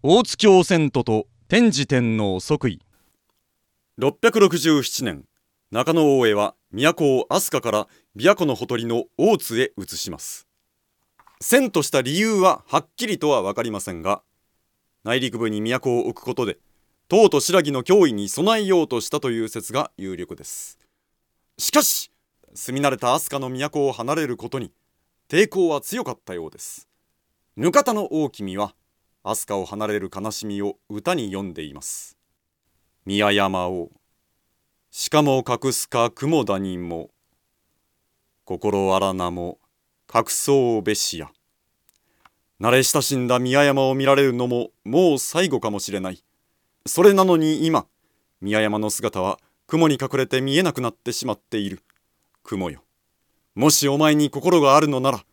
大津京遷都と天智天皇即位。667年中野大江は都を飛鳥から琵琶湖のほとりの大津へ移します。遷都した理由ははっきりとは分かりませんが内陸部に都を置くことで唐と新羅の脅威に備えようとしたという説が有力です。しかし住み慣れた飛鳥の都を離れることに抵抗は強かったようです。ぬかたの大君は飛鳥を離れる悲しみを歌に詠んでいます。宮山をしかも隠すか雲谷も心あらなも隠そうべしや。慣れ親しんだ宮山を見られるのももう最後かもしれない。それなのに今宮山の姿は雲に隠れて見えなくなってしまっている。雲よ。もしお前に心があるのなら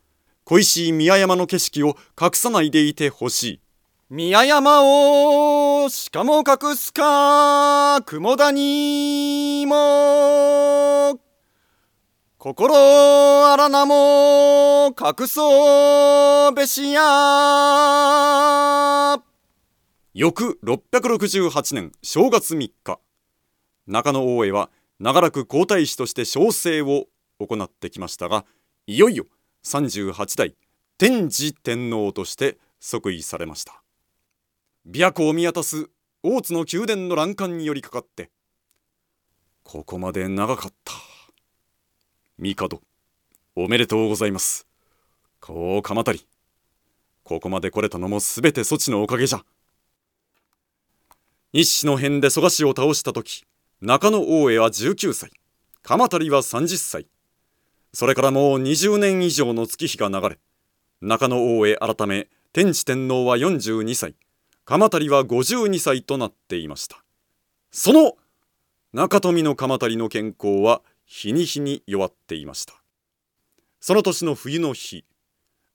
恋しい宮山の景色を隠さないでいてほしい。宮山をしかも隠すか雲谷も心あらなも隠そうべしや。翌668年正月3日。中野大江は長らく皇太子として小生を行ってきましたがいよいよ38代天智天皇として即位されました。琵琶湖を見渡す大津の宮殿の欄干に寄りかかってここまで長かった。帝おめでとうございます。こう鎌足りここまで来れたのもすべてそちのおかげじゃ。一子の辺で蘇我氏を倒した時中野大江は19歳鎌足りは30歳。それからもう20年以上の月日が流れ中野大江改め天智天皇は42歳。鎌足りは52歳となっていました。その中富の鎌足りの健康は日に日に弱っていました。その年の冬の日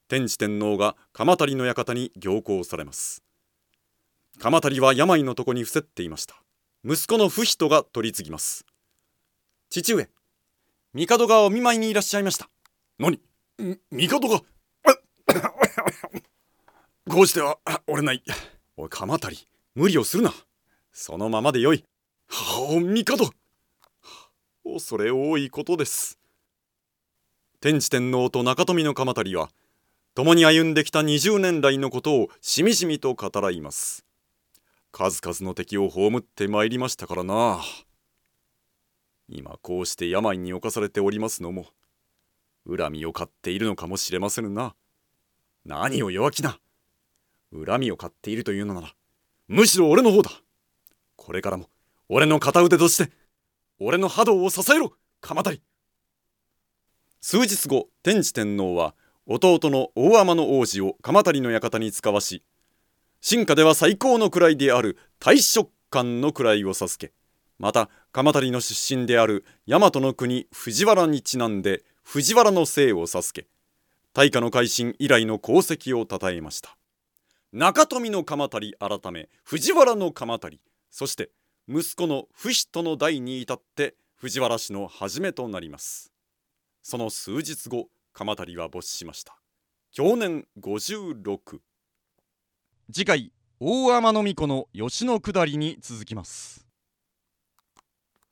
天智天皇が鎌足りの館に行幸されます。鎌足りは病の床に伏せっていました。息子の不人が取り次ぎます。父上帝がお見舞いにいらっしゃいました。何？帝が？こうしては折れないおい鎌足り。無理をするな。そのままでよい。はあ帝。恐れ多いことです。天智天皇と中富の鎌足りは共に歩んできた20年来のことをしみじみと語らいます。数々の敵を葬ってまいりましたからな。今こうして病に侵されておりますのも恨みを買っているのかもしれませぬな。何を弱気な。恨みを買っているというのならむしろ俺の方だ。これからも俺の片腕として俺の波動を支えろ鎌足数日後天智天皇は弟の大天の王子を鎌足の館に使わし進化では最高の位である大食官の位を授けまた鎌足の出身である大和の国藤原にちなんで藤原の姓を授け大化の改新以来の功績を称えました。中富の鎌足り改め藤原の鎌足り。そして息子の不死との代に至って藤原氏の始めとなります。その数日後鎌足は没しました。去年56次回大天皇子の吉野下りに続きます。